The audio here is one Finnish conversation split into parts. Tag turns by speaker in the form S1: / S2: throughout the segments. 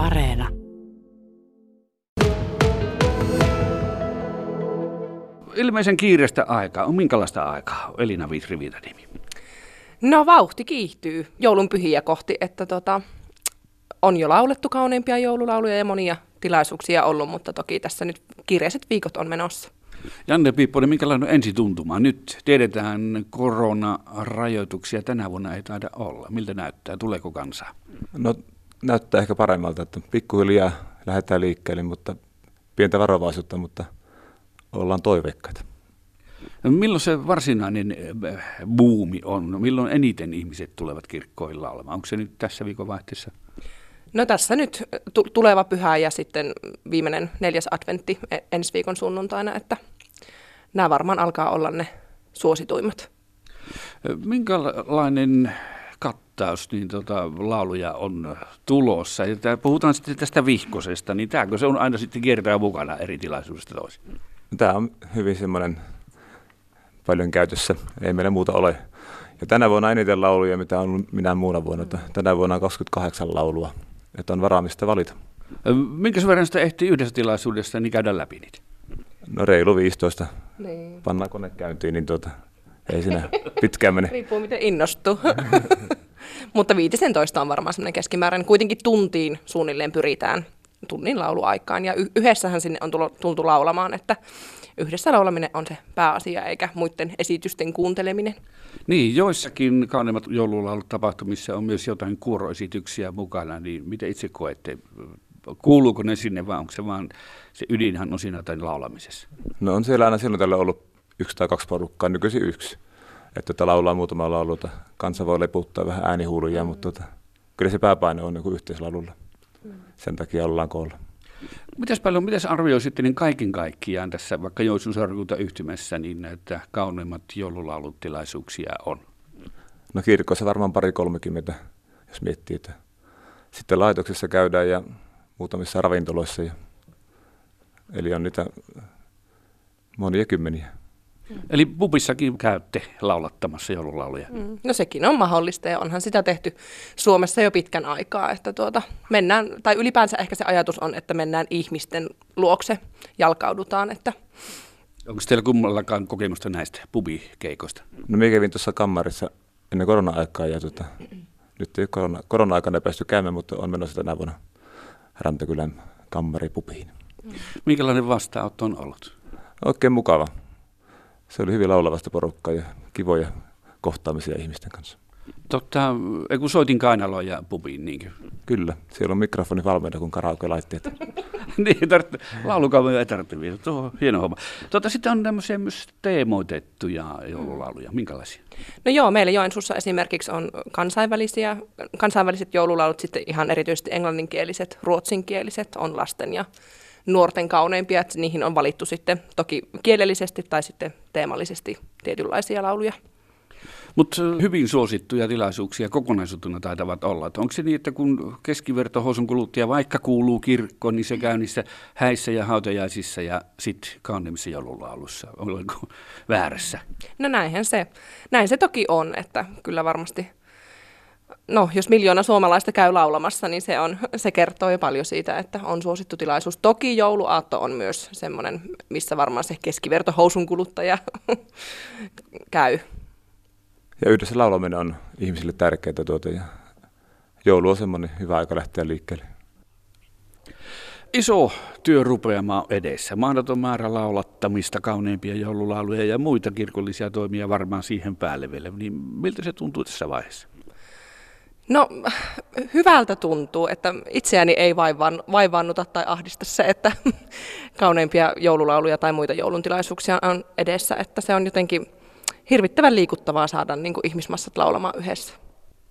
S1: Areena.
S2: Ilmeisen kiireistä aikaa. On minkälaista aikaa? Elina Vitrivitä nimi.
S3: No vauhti kiihtyy joulun pyhiä kohti, että tota, on jo laulettu kauneimpia joululauluja ja monia tilaisuuksia ollut, mutta toki tässä nyt kiireiset viikot on menossa.
S2: Janne Piipponen, minkälainen on ensituntuma? Nyt tiedetään koronarajoituksia. Tänä vuonna ei taida olla. Miltä näyttää? Tuleeko kansaa?
S4: No näyttää ehkä paremmalta, että pikkuhiljaa lähdetään liikkeelle, mutta pientä varovaisuutta, mutta ollaan toiveikkaita.
S2: No, milloin se varsinainen äh, buumi on? Milloin eniten ihmiset tulevat kirkkoilla laulamaan? Onko se nyt tässä viikonvaihteessa?
S3: No tässä nyt t- tuleva pyhä ja sitten viimeinen neljäs adventti e- ensi viikon sunnuntaina, että nämä varmaan alkaa olla ne suosituimmat.
S2: Minkälainen kattaus niin tota, lauluja on tulossa? Ja tää, puhutaan sitten tästä vihkosesta, niin tämäkö se on aina sitten kiertää mukana eri tilaisuudesta toisiin?
S4: Tämä on hyvin semmoinen paljon käytössä, ei meillä muuta ole. Ja tänä vuonna eniten lauluja, mitä on minä muuna vuonna. Että tänä vuonna on 28 laulua, että on varaa mistä valita.
S2: Minkä verran sitä ehtii yhdessä tilaisuudessa niin käydä läpi niitä?
S4: No reilu 15.
S3: Niin.
S4: Pannaan kone käyntiin, niin tuota, ei siinä pitkään mene.
S3: Riippuu miten innostuu. Mutta 15 on varmaan semmoinen keskimääräinen. Kuitenkin tuntiin suunnilleen pyritään tunnin lauluaikaan. Ja y- yhdessähän sinne on tullut, tultu laulamaan, että yhdessä laulaminen on se pääasia, eikä muiden esitysten kuunteleminen.
S2: Niin, joissakin kauneimmat joululaulut tapahtumissa on myös jotain kuoroesityksiä mukana, niin miten itse koette? Kuuluuko ne sinne vai onko se vaan se ydinhan on siinä jotain laulamisessa?
S4: No on siellä aina silloin tällä ollut yksi tai kaksi porukkaa, nykyisin yksi. Että tota laulaa muutama laululta. Kansa voi leputtaa vähän äänihuuluja, mm. mutta tota, kyllä se pääpaino on niin yhteislaululla. Mm. Sen takia ollaan koolla.
S2: Mitäs paljon, mitäs arvioisitte niin kaiken kaikkiaan tässä vaikka Joitsun seurakunta yhtymässä, niin että kauneimmat joululaulutilaisuuksia on?
S4: No kirkossa varmaan pari kolmekymmentä, jos miettii, että sitten laitoksessa käydään ja muutamissa ravintoloissa. Ja, eli on niitä monia kymmeniä.
S2: Eli pubissakin käytte laulattamassa joululauluja.
S3: Mm. No sekin on mahdollista ja onhan sitä tehty Suomessa jo pitkän aikaa, että tuota, mennään, tai ylipäänsä ehkä se ajatus on, että mennään ihmisten luokse, jalkaudutaan, että
S2: Onko teillä kummallakaan kokemusta näistä pubikeikoista?
S4: No minä kävin tuossa kammarissa ennen korona-aikaa ja tota, nyt ei korona, korona-aikana päästy käymään, mutta on menossa tänä vuonna Rantakylän kammaripubiin.
S2: Minkälainen vastaanotto on ollut?
S4: Oikein mukava. Se oli hyvin laulavasta porukkaa ja kivoja kohtaamisia ihmisten kanssa.
S2: Totta, kun soitin kainaloja pubiin, niinkö?
S4: Kyllä, siellä on mikrofoni valmiina kuin karaoke-laitteet.
S2: niin, tarvitse, laulukaavoja ei tarvitse vielä. Tuo on hieno homma. Totta, sitten on tämmöisiä myös teemoitettuja joululauluja. Minkälaisia?
S3: No joo, meillä Joensuussa esimerkiksi on kansainvälisiä, kansainväliset joululaulut, sitten ihan erityisesti englanninkieliset, ruotsinkieliset, on lasten ja nuorten kauneimpia, että niihin on valittu sitten toki kielellisesti tai sitten teemallisesti tietynlaisia lauluja.
S2: Mutta hyvin suosittuja tilaisuuksia kokonaisuutena taitavat olla. Et onko se niin, että kun keskiverto housun kuluttaja vaikka kuuluu kirkkoon, niin se käy niissä häissä ja hautajaisissa ja sitten kauneimmissa joululaulussa? Olenko väärässä?
S3: No näinhän se, näin se toki on, että kyllä varmasti no, jos miljoona suomalaista käy laulamassa, niin se, on, se kertoo jo paljon siitä, että on suosittu tilaisuus. Toki jouluaatto on myös semmoinen, missä varmaan se keskiverto housun kuluttaja käy.
S4: Ja yhdessä laulaminen on ihmisille tärkeää tuota, ja joulu on semmoinen hyvä aika lähteä liikkeelle.
S2: Iso työrupeama edessä. Mahdoton määrä laulattamista, kauneimpia joululauluja ja muita kirkollisia toimia varmaan siihen päälle vielä. Niin miltä se tuntuu tässä vaiheessa?
S3: No hyvältä tuntuu, että itseäni ei vaivan, tai ahdista se, että kauneimpia joululauluja tai muita jouluntilaisuuksia on edessä, että se on jotenkin hirvittävän liikuttavaa saada niin kuin ihmismassat laulamaan yhdessä.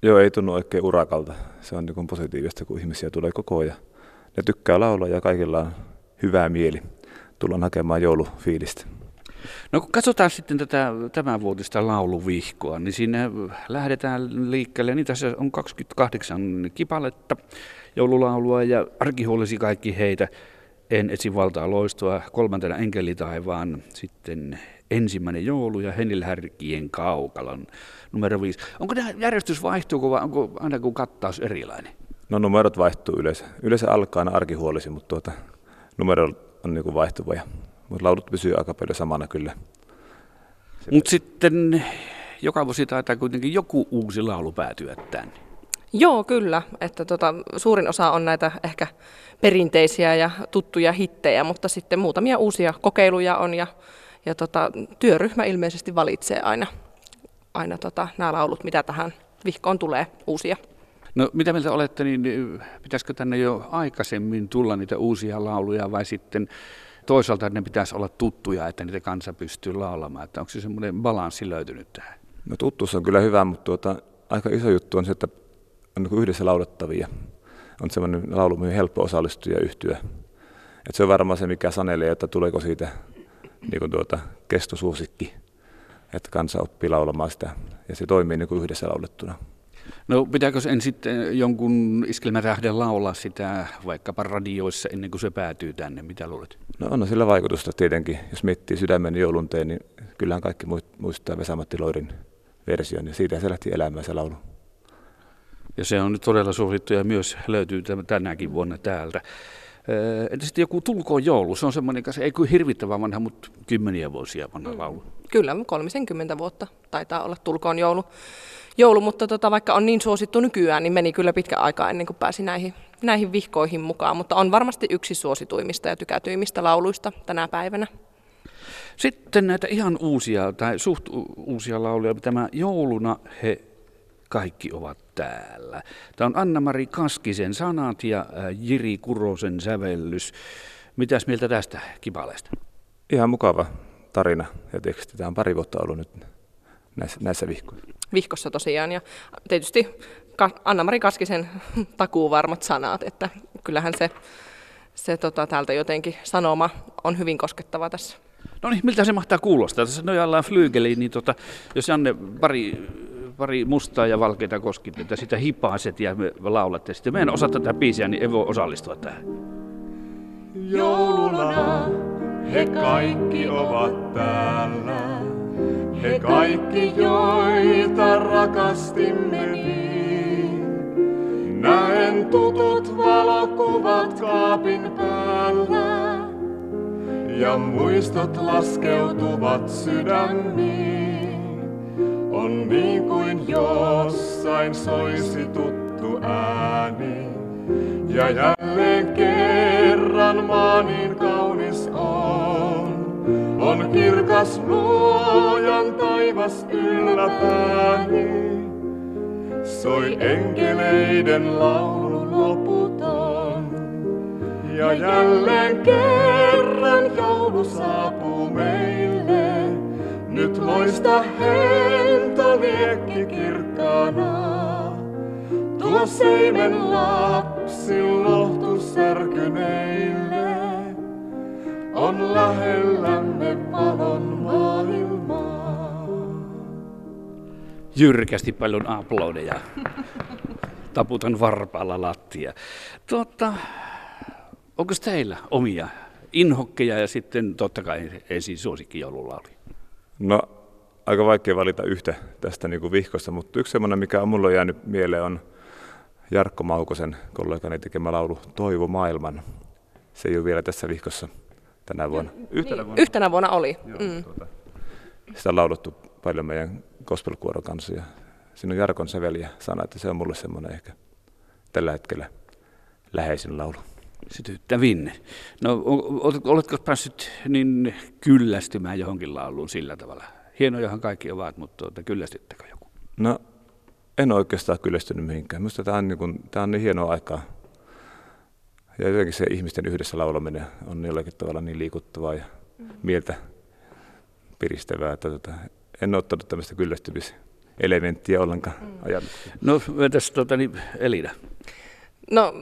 S4: Joo, ei tunnu oikein urakalta. Se on niin positiivista, kun ihmisiä tulee koko ajan. Ne tykkää laulaa ja kaikilla on hyvää mieli. Tullaan hakemaan joulufiilistä.
S2: No kun katsotaan sitten tätä tämänvuotista lauluvihkoa, niin siinä lähdetään liikkeelle. Niin tässä on 28 kipaletta joululaulua ja arkihuolesi kaikki heitä. En etsi valtaa loistoa, kolmantena enkelitaivaan, sitten ensimmäinen joulu ja Henil Härkien kaukalon numero viisi. Onko tämä järjestys vaihtuuko vai onko aina kun kattaus erilainen?
S4: No numerot vaihtuu yleensä. Yleensä alkaa aina arkihuolisi, mutta tuota, numero on niin vaihtuva. Ja, mutta laulut pysyy aika paljon samana kyllä.
S2: Mutta sitten joka vuosi taitaa kuitenkin joku uusi laulu päätyä tänne.
S3: Joo, kyllä. Että tota, suurin osa on näitä ehkä perinteisiä ja tuttuja hittejä, mutta sitten muutamia uusia kokeiluja on ja, ja tota, työryhmä ilmeisesti valitsee aina, aina tota, nämä laulut, mitä tähän vihkoon tulee uusia.
S2: No mitä mieltä olette, niin pitäisikö tänne jo aikaisemmin tulla niitä uusia lauluja vai sitten toisaalta ne pitäisi olla tuttuja, että niitä kansa pystyy laulamaan, että onko se semmoinen balanssi löytynyt tähän?
S4: No tuttuus on kyllä hyvä, mutta tuota, aika iso juttu on se, että on niin yhdessä laulettavia. On semmoinen laulu, mihin helppo osallistua ja yhtyä. Et se on varmaan se, mikä sanelee, että tuleeko siitä niin kuin tuota, kestosuosikki, että kansa oppii laulamaan sitä ja se toimii niin kuin yhdessä laulettuna.
S2: No pitääkö sen sitten jonkun iskelmätähden laulaa sitä vaikkapa radioissa ennen kuin se päätyy tänne? Mitä luulet?
S4: No on sillä vaikutusta tietenkin. Jos miettii sydämen joulunteen, niin kyllähän kaikki muistaa Vesamatti Loirin version ja siitä se lähti elämään se laulu.
S2: Ja se on nyt todella suosittu ja myös löytyy tänäkin vuonna täältä. Entä sitten joku Tulkoon joulu, se on semmoinen, se ei kuin hirvittävän vanha, mutta kymmeniä vuosia vanha mm. laulu.
S3: Kyllä, 30 vuotta taitaa olla Tulkoon joulu. joulu mutta tota, vaikka on niin suosittu nykyään, niin meni kyllä pitkä aika ennen kuin pääsi näihin, näihin vihkoihin mukaan. Mutta on varmasti yksi suosituimmista ja tykätyimmistä lauluista tänä päivänä.
S2: Sitten näitä ihan uusia tai suht uusia lauluja. Tämä Jouluna he kaikki ovat täällä. Tämä on Anna-Mari Kaskisen sanat ja äh, Jiri Kurosen sävellys. Mitäs mieltä tästä kipaleesta?
S4: Ihan mukava tarina ja teksti. Tämä on pari vuotta ollut nyt näissä, näissä vihkoissa.
S3: Vihkossa tosiaan ja tietysti Anna-Mari Kaskisen takuuvarmat sanat, että kyllähän se, se tota, täältä jotenkin sanoma on hyvin koskettava tässä.
S2: No niin, miltä se mahtaa kuulostaa? Tässä nojallaan flyygeliin, niin tota, jos Janne pari, pari mustaa ja valkeita koskitteita, sitä hipaaset ja me laulatte. Sitten me en osaa tätä biisiä, niin ei voi osallistua tähän.
S1: Jouluna he kaikki ovat täällä. He kaikki, joita rakastimme niin. Näen tutut valokuvat kaapin päällä ja muistot laskeutuvat sydämiin. On niin kuin jossain soisi tuttu ääni, ja jälleen kerran maa niin kaunis on. On kirkas luojan taivas ylläpääni, soi enkeleiden laulu loputon. Ja jälleen kerran joulu saapuu meille, nyt loista hento liekki kirkkaana. Tuo seimen lapsi lohtu särkyneille, on lähellämme valon maailmaa.
S2: Jyrkästi paljon aplodeja. Taputan varpaalla lattia. Tuota, Onko teillä omia inhokkeja ja sitten totta kai ensin suosikkijoululauluja?
S4: No aika vaikea valita yhtä tästä niin kuin vihkosta, mutta yksi semmoinen, mikä on mulle jäänyt mieleen on Jarkko Maukosen kollegani tekemä laulu Toivo maailman. Se ei ole vielä tässä vihkossa tänä vuonna.
S3: Yhtenä vuonna, Yhtenä vuonna oli. Joo, mm. tuota,
S4: sitä on lauluttu paljon meidän gospelkuoron kanssa ja siinä on Jarkon säveliä sana, että se on mulle semmoinen ehkä tällä hetkellä läheisin laulu
S2: sytyttävin. No, oletko päässyt niin kyllästymään johonkin lauluun sillä tavalla? Hienojahan kaikki ovat, mutta tuota, kyllästyttekö joku?
S4: No, en oikeastaan kyllästynyt mihinkään. Minusta tämä on, niin kuin, tämä on niin hienoa aikaa. Ja jotenkin se ihmisten yhdessä laulaminen on jollakin tavalla niin liikuttavaa ja mm. mieltä piristävää, että tuota, en ole ottanut tämmöistä kyllästymiselementtiä ollenkaan mm. ajatuksia.
S2: No, entäs tuota, niin Elina?
S3: No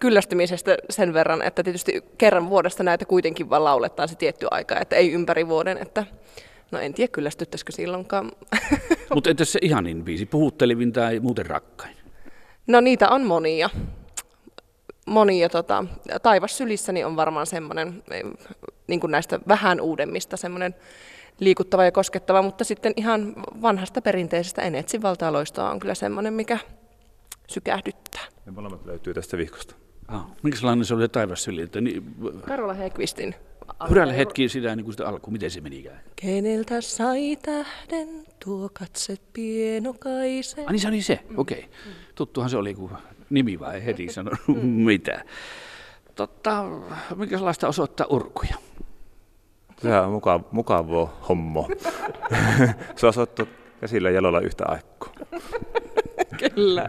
S3: kyllästymisestä sen verran, että tietysti kerran vuodesta näitä kuitenkin vaan lauletaan se tietty aika, että ei ympäri vuoden, että no en tiedä kyllästyttäisikö silloinkaan.
S2: Mutta entäs se ihanin biisi, puhuttelivin tai muuten rakkain?
S3: No niitä on monia. Monia, tota, Taivas sylissäni on varmaan semmoinen, niin kuin näistä vähän uudemmista, semmoinen liikuttava ja koskettava, mutta sitten ihan vanhasta perinteisestä En etsi valtaa loistoa on kyllä semmoinen, mikä sykähdyttää.
S4: Ne molemmat löytyy tästä vihkosta.
S2: Ah, minkälainen se oli taivassyli? Että niin,
S3: Karola Hekvistin.
S2: Hyrällä hetki sitä, niin kuin sitä alku, miten se menikään?
S3: Keneltä sai tähden tuo katse pienokaisen?
S2: Ah, niin se oli se, okei. Okay. Tuttuhan se oli, kun nimi vai heti sanonut mitä. Totta, minkälaista osoittaa urkuja?
S4: Sehän on mukav- mukavaa hommo. se on osoittu käsillä ja jalolla yhtä aikaa.
S3: Kyllä.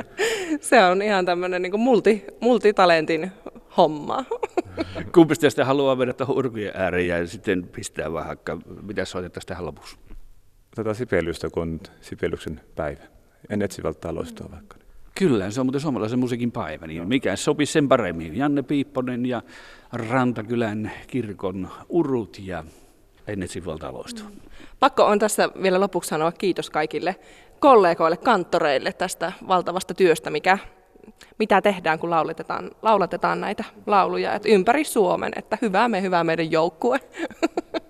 S3: Se on ihan tämmöinen niin multi, multitalentin homma.
S2: Kumpi tästä haluaa mennä tuohon urkujen ääreen ja sitten pistää vähän hakka, mitä soitettaisiin tähän lopussa?
S4: Tätä Sipeliusta, kun on Sipeliuksen päivä. En etsivältä taloistoa vaikka.
S2: Kyllä, se on muuten suomalaisen musiikin päivä, niin mikä sopii sen paremmin? Janne Piipponen ja Rantakylän kirkon urut ja Ennetsin taloistoa.
S3: Pakko on tässä vielä lopuksi sanoa kiitos kaikille kollegoille, kanttoreille tästä valtavasta työstä, mikä, mitä tehdään, kun lauletetaan, laulatetaan näitä lauluja että ympäri Suomen. Että hyvää me, hyvää meidän joukkue.